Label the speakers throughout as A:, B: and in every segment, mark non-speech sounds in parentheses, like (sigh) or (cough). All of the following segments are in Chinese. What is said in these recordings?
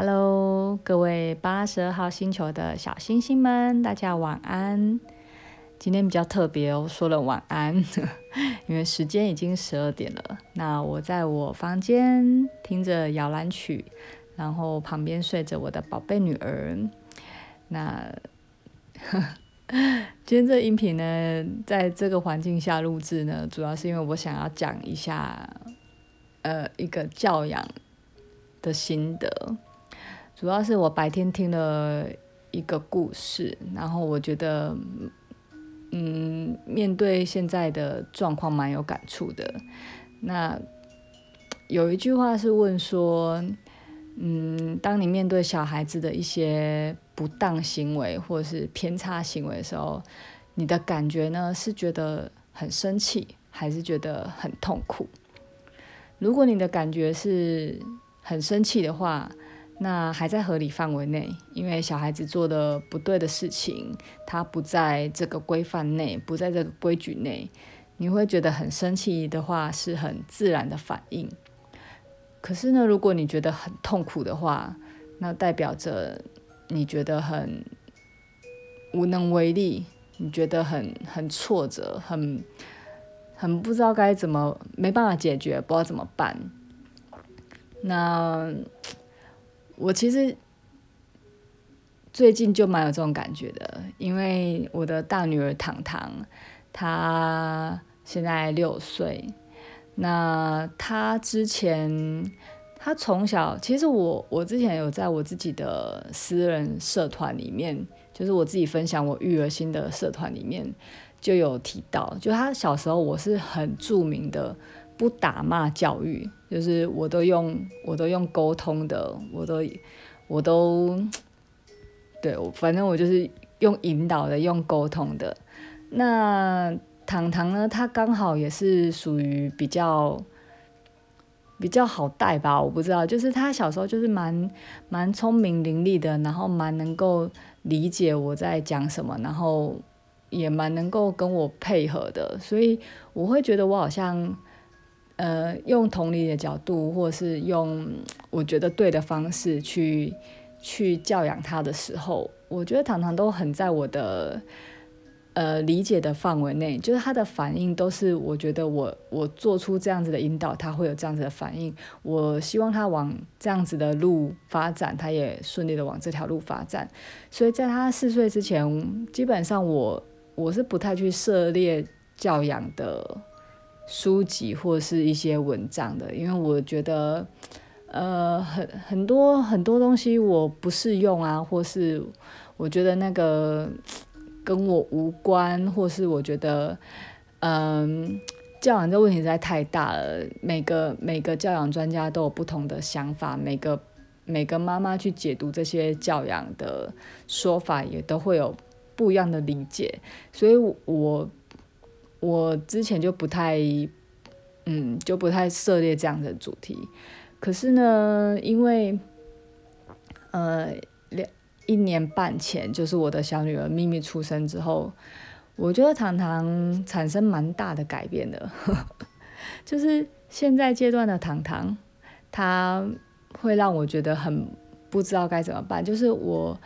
A: Hello，各位八十二号星球的小星星们，大家晚安。今天比较特别哦，说了晚安，(laughs) 因为时间已经十二点了。那我在我房间听着摇篮曲，然后旁边睡着我的宝贝女儿。那 (laughs) 今天这音频呢，在这个环境下录制呢，主要是因为我想要讲一下，呃，一个教养的心得。主要是我白天听了一个故事，然后我觉得。嗯，面对现在的状况蛮有感触的。那有一句话是问说，嗯，当你面对小孩子的一些不当行为或者是偏差行为的时候，你的感觉呢，是觉得很生气，还是觉得很痛苦？如果你的感觉是很生气的话，那还在合理范围内，因为小孩子做的不对的事情，他不在这个规范内，不在这个规矩内，你会觉得很生气的话，是很自然的反应。可是呢，如果你觉得很痛苦的话，那代表着你觉得很无能为力，你觉得很很挫折，很很不知道该怎么，没办法解决，不知道怎么办。那。我其实最近就蛮有这种感觉的，因为我的大女儿糖糖，她现在六岁。那她之前，她从小，其实我我之前有在我自己的私人社团里面，就是我自己分享我育儿心的社团里面，就有提到，就她小时候我是很著名的。不打骂教育，就是我都用我都用沟通的，我都我都对我，反正我就是用引导的，用沟通的。那糖糖呢，他刚好也是属于比较比较好带吧，我不知道，就是他小时候就是蛮蛮聪明伶俐的，然后蛮能够理解我在讲什么，然后也蛮能够跟我配合的，所以我会觉得我好像。呃，用同理的角度，或是用我觉得对的方式去去教养他的时候，我觉得糖糖都很在我的呃理解的范围内，就是他的反应都是我觉得我我做出这样子的引导，他会有这样子的反应。我希望他往这样子的路发展，他也顺利的往这条路发展。所以在他四岁之前，基本上我我是不太去涉猎教养的。书籍或是一些文章的，因为我觉得，呃，很很多很多东西我不适用啊，或是我觉得那个跟我无关，或是我觉得，嗯、教养这问题实在太大了。每个每个教养专家都有不同的想法，每个每个妈妈去解读这些教养的说法，也都会有不一样的理解，所以。我我之前就不太，嗯，就不太涉猎这样的主题。可是呢，因为，呃，两一年半前，就是我的小女儿咪咪出生之后，我觉得糖糖产生蛮大的改变的。(laughs) 就是现在阶段的糖糖，她会让我觉得很不知道该怎么办。就是我，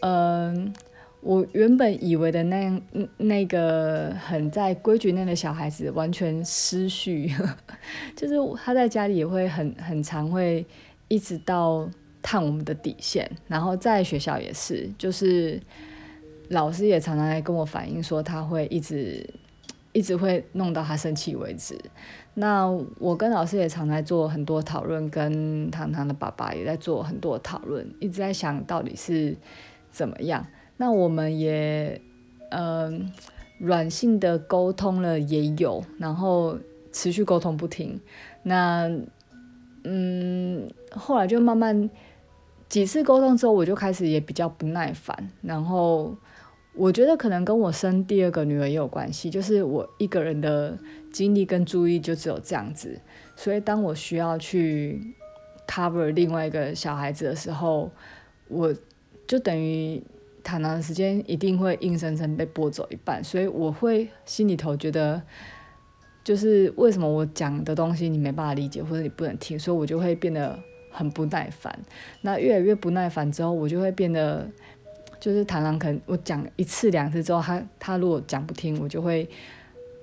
A: 嗯、我原本以为的那那个很在规矩内的小孩子完全失序，(laughs) 就是他在家里也会很很常会一直到探我们的底线，然后在学校也是，就是老师也常常来跟我反映说他会一直一直会弄到他生气为止。那我跟老师也常在做很多讨论，跟糖糖的爸爸也在做很多讨论，一直在想到底是怎么样。那我们也，嗯、呃，软性的沟通了也有，然后持续沟通不停。那，嗯，后来就慢慢几次沟通之后，我就开始也比较不耐烦。然后我觉得可能跟我生第二个女儿也有关系，就是我一个人的精力跟注意就只有这样子。所以当我需要去 cover 另外一个小孩子的时候，我就等于。糖糖的时间一定会硬生生被剥走一半，所以我会心里头觉得，就是为什么我讲的东西你没办法理解或者你不能听，所以我就会变得很不耐烦。那越来越不耐烦之后，我就会变得，就是螳螂可能我讲一次两次之后，他他如果讲不听，我就会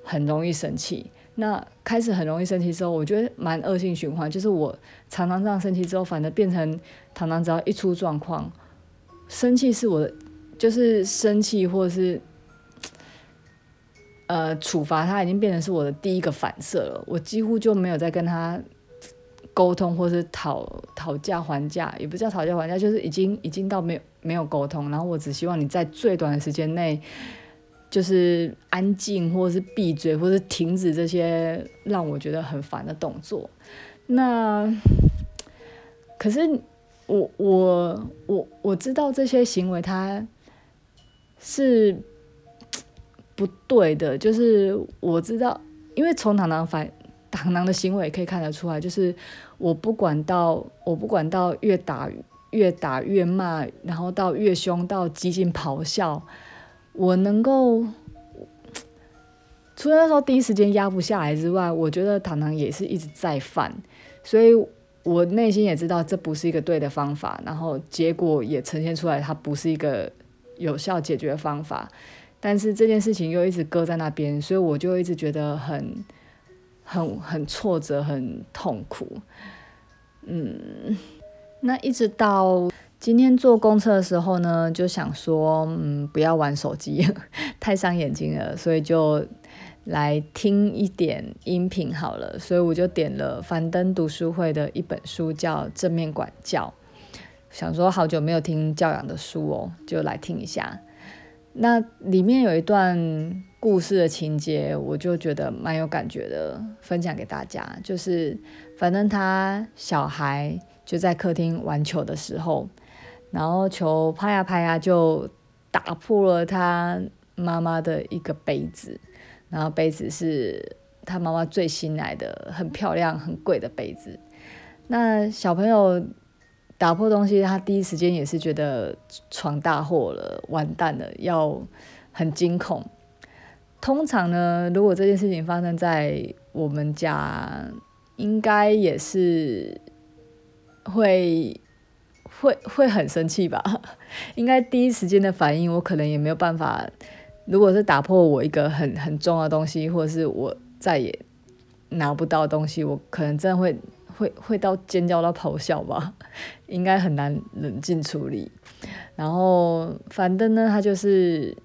A: 很容易生气。那开始很容易生气之后，我觉得蛮恶性循环，就是我常常这样生气之后，反而变成螳螂只要一出状况，生气是我的，就是生气或者是。呃，处罚他已经变成是我的第一个反射了，我几乎就没有再跟他沟通，或是讨讨价还价，也不叫讨价还价，就是已经已经到没有没有沟通，然后我只希望你在最短的时间内，就是安静，或是闭嘴，或是停止这些让我觉得很烦的动作。那可是我我我我知道这些行为，他是。(tsk) 不对的，就是我知道，因为从糖糖反糖糖的行为可以看得出来，就是我不管到我不管到越打越打越骂，然后到越凶到激情咆哮，我能够 (tsk) 除了那时候第一时间压不下来之外，我觉得糖糖也是一直在犯，所以我内心也知道这不是一个对的方法，然后结果也呈现出来，它不是一个有效解决方法。但是这件事情又一直搁在那边，所以我就一直觉得很、很、很挫折、很痛苦。嗯，那一直到今天坐公车的时候呢，就想说，嗯，不要玩手机，太伤眼睛了，所以就来听一点音频好了。所以我就点了樊登读书会的一本书，叫《正面管教》。想说好久没有听教养的书哦，就来听一下。那里面有一段故事的情节，我就觉得蛮有感觉的，分享给大家。就是反正他小孩就在客厅玩球的时候，然后球拍呀拍呀就打破了他妈妈的一个杯子，然后杯子是他妈妈最新来的、很漂亮、很贵的杯子。那小朋友。打破东西，他第一时间也是觉得闯大祸了，完蛋了，要很惊恐。通常呢，如果这件事情发生在我们家，应该也是会会会很生气吧？(laughs) 应该第一时间的反应，我可能也没有办法。如果是打破我一个很很重要的东西，或者是我再也拿不到东西，我可能真的会。会会到尖叫到咆哮吧，(laughs) 应该很难冷静处理。然后樊登呢，他就是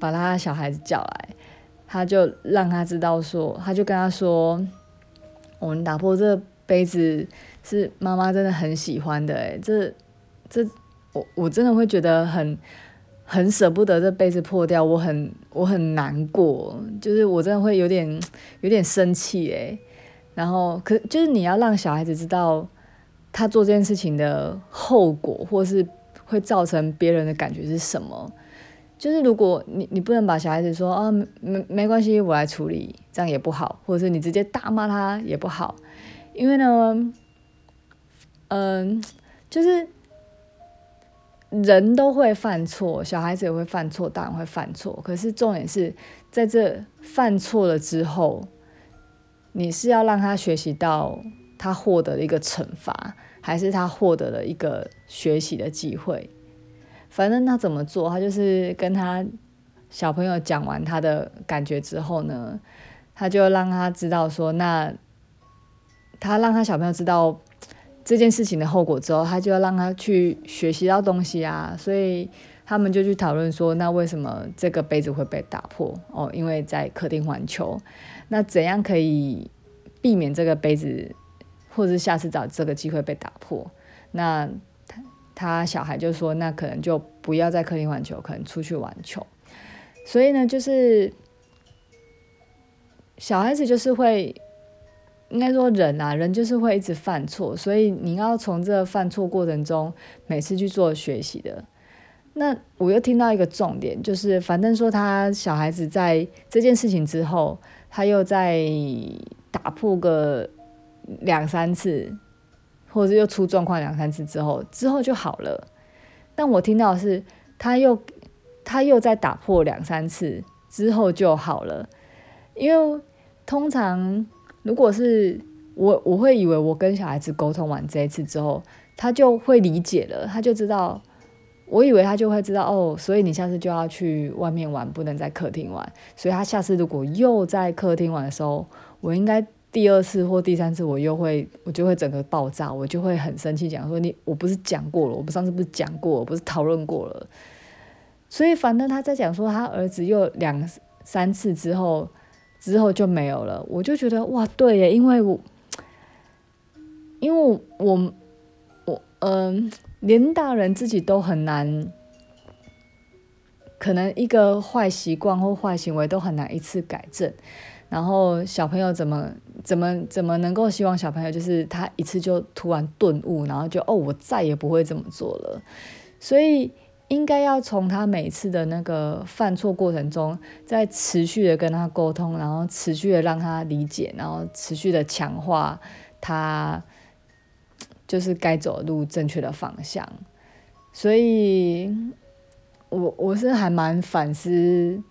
A: 把他小孩子叫来，他就让他知道说，他就跟他说，我们打破这杯子是妈妈真的很喜欢的，诶，这这我我真的会觉得很很舍不得这杯子破掉，我很我很难过，就是我真的会有点有点生气，诶。然后，可就是你要让小孩子知道，他做这件事情的后果，或是会造成别人的感觉是什么。就是如果你你不能把小孩子说啊，没没关系，我来处理，这样也不好，或者是你直接大骂他也不好，因为呢，嗯，就是人都会犯错，小孩子也会犯错，大人会犯错。可是重点是在这犯错了之后。你是要让他学习到他获得了一个惩罚，还是他获得了一个学习的机会？反正他怎么做，他就是跟他小朋友讲完他的感觉之后呢，他就让他知道说，那他让他小朋友知道这件事情的后果之后，他就要让他去学习到东西啊。所以他们就去讨论说，那为什么这个杯子会被打破？哦，因为在客厅玩球。那怎样可以避免这个杯子，或者是下次找这个机会被打破？那他他小孩就说，那可能就不要在客厅玩球，可能出去玩球。所以呢，就是小孩子就是会，应该说人啊，人就是会一直犯错，所以你要从这犯错过程中，每次去做学习的。那我又听到一个重点，就是反正说他小孩子在这件事情之后。他又再打破个两三次，或者又出状况两三次之后，之后就好了。但我听到是，他又他又再打破两三次之后就好了。因为通常如果是我我会以为我跟小孩子沟通完这一次之后，他就会理解了，他就知道，我以为他就会知道哦，所以你下次就要去外面玩，不能在客厅玩。所以他下次如果又在客厅玩的时候，我应该第二次或第三次我又会，我就会整个爆炸，我就会很生气，讲说你我不是讲过了，我不上次不是讲过了，不是讨论过了。所以反正他在讲说他儿子又两三次之后，之后就没有了，我就觉得哇，对耶，因为我。因为我我嗯、连大人自己都很难，可能一个坏习惯或坏行为都很难一次改正，然后小朋友怎么怎么怎么能够希望小朋友就是他一次就突然顿悟，然后就哦，我再也不会这么做了，所以应该要从他每次的那个犯错过程中，再持续的跟他沟通，然后持续的让他理解，然后持续的强化他。就是该走路，正确的方向，所以我我是还蛮反思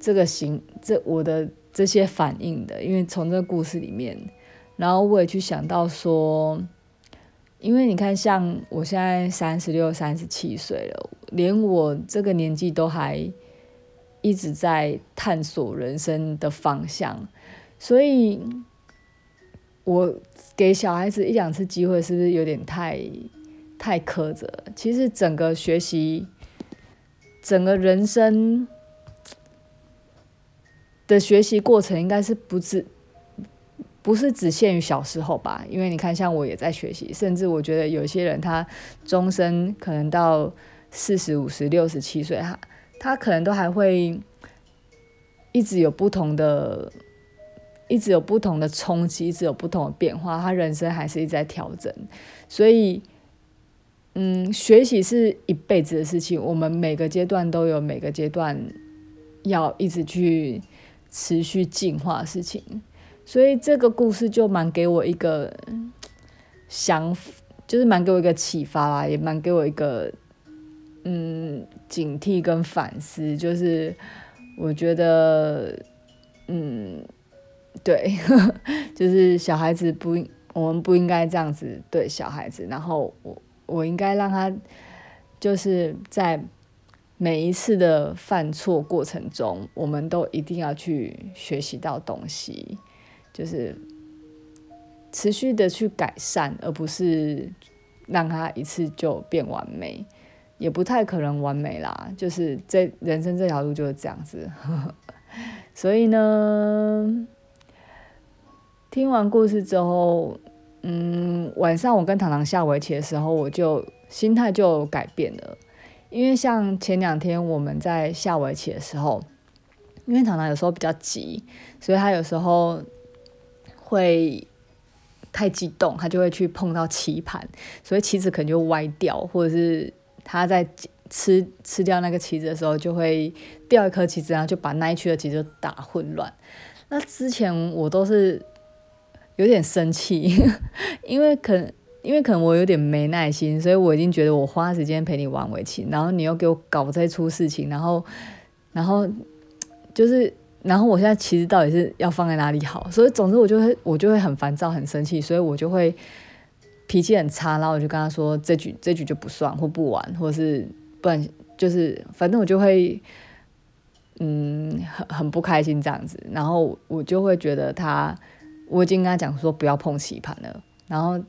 A: 这个行这我的这些反应的，因为从这个故事里面，然后我也去想到说，因为你看，像我现在三十六、三十七岁了，连我这个年纪都还一直在探索人生的方向，所以。我给小孩子一两次机会，是不是有点太太苛责？其实整个学习，整个人生的学习过程，应该是不只不是只限于小时候吧？因为你看，像我也在学习，甚至我觉得有些人他终身可能到四十五十六十七岁，他他可能都还会一直有不同的。一直有不同的冲击，一直有不同的变化，他人生还是一直在调整，所以，嗯，学习是一辈子的事情。我们每个阶段都有每个阶段要一直去持续进化的事情，所以这个故事就蛮给我一个想，就是蛮给我一个启发啦，也蛮给我一个嗯警惕跟反思，就是我觉得嗯。对，(laughs) 就是小孩子不，我们不应该这样子对小孩子。然后我，我应该让他，就是在每一次的犯错过程中，我们都一定要去学习到东西，就是持续的去改善，而不是让他一次就变完美，也不太可能完美啦。就是这人生这条路就是这样子，(laughs) 所以呢。听完故事之后，嗯，晚上我跟糖糖下围棋的时候，我就心态就改变了。因为像前两天我们在下围棋的时候，因为糖糖有时候比较急，所以他有时候会太激动，他就会去碰到棋盘，所以棋子可能就歪掉，或者是他在吃吃掉那个棋子的时候，就会掉一颗棋子，然后就把那一区的棋子打混乱。那之前我都是。有点生气，(laughs) 因为可能因为可能我有点没耐心，所以我已经觉得我花时间陪你玩围棋，然后你又给我搞这出事情，然后然后就是然后我现在其实到底是要放在哪里好？所以总之我就会我就会很烦躁、很生气，所以我就会脾气很差，然后我就跟他说这局这局就不算或不玩，或是不然就是反正我就会嗯很很不开心这样子，然后我就会觉得他。我已经跟他讲说不要碰棋盘了，然后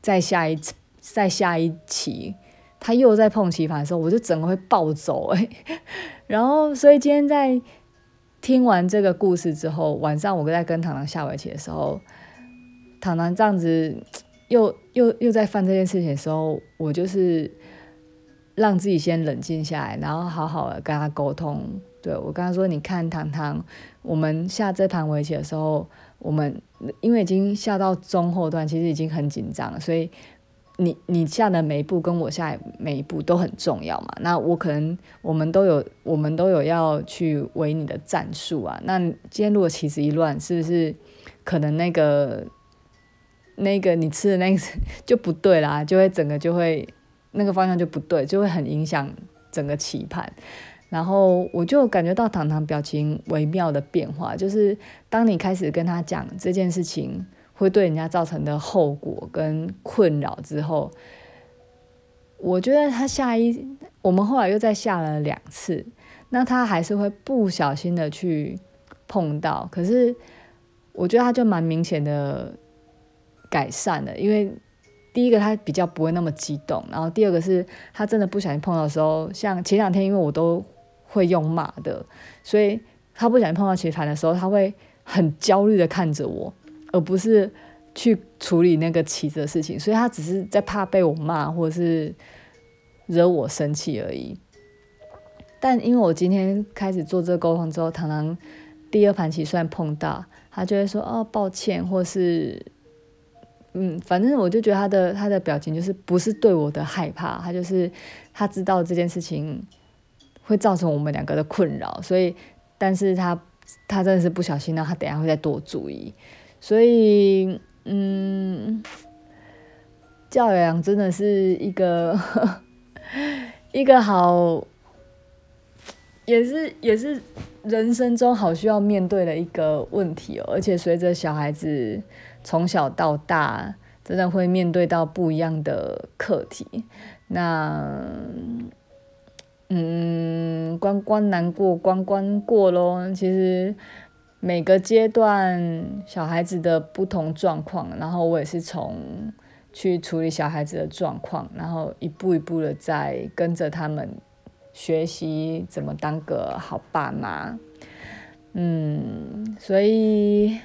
A: 再下一次，再下一期，他又在碰棋盘的时候，我就整个会暴走哎。然后，所以今天在听完这个故事之后，晚上我在跟糖糖下围棋的时候，糖糖这样子又又又在犯这件事情的时候，我就是让自己先冷静下来，然后好好的跟他沟通。对，我跟他说：“你看，糖糖，我们下这盘围棋的时候。”我们因为已经下到中后段，其实已经很紧张了，所以你你下的每一步跟我下每一步都很重要嘛。那我可能我们都有我们都有要去围你的战术啊。那今天如果棋子一乱，是不是可能那个那个你吃的那个 (laughs) 就不对啦？就会整个就会那个方向就不对，就会很影响整个棋盘。然后我就感觉到糖糖表情微妙的变化，就是当你开始跟他讲这件事情会对人家造成的后果跟困扰之后，我觉得他下一，我们后来又再下了两次，那他还是会不小心的去碰到，可是我觉得他就蛮明显的改善了，因为第一个他比较不会那么激动，然后第二个是他真的不小心碰到的时候，像前两天因为我都会用骂的，所以他不小心碰到棋盘的时候，他会很焦虑的看着我。而不是去处理那个棋子的事情，所以他只是在怕被我骂或者是惹我生气而已。但因为我今天开始做这个沟通之后，常常第二盘棋虽然碰到，他就会说哦抱歉，或是嗯，反正我就觉得他的他的表情就是不是对我的害怕，他就是他知道这件事情会造成我们两个的困扰，所以但是他他真的是不小心，那他等下会再多注意。所以，嗯，教养真的是一个 (laughs) 一个好，也是也是人生中好需要面对的一个问题哦。而且随着小孩子从小到大，真的会面对到不一样的课题。那，嗯，关关难过关关过咯。其实。每个阶段小孩子的不同状况，然后我也是从去处理小孩子的状况，然后一步一步的在跟着他们学习怎么当个好爸妈。嗯，所以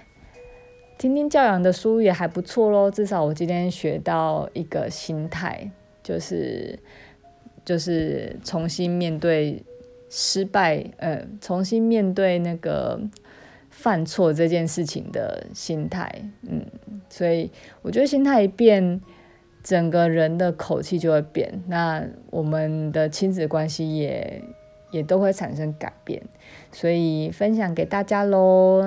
A: 听听教养的书也还不错咯，至少我今天学到一个心态，就是就是重新面对失败，呃，重新面对那个。犯错这件事情的心态，嗯，所以我觉得心态一变，整个人的口气就会变，那我们的亲子关系也也都会产生改变，所以分享给大家喽。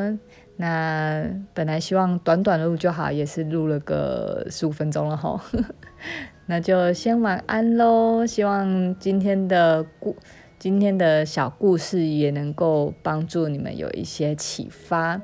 A: 那本来希望短短的录就好，也是录了个十五分钟了吼，那就先晚安喽。希望今天的故。今天的小故事也能够帮助你们有一些启发。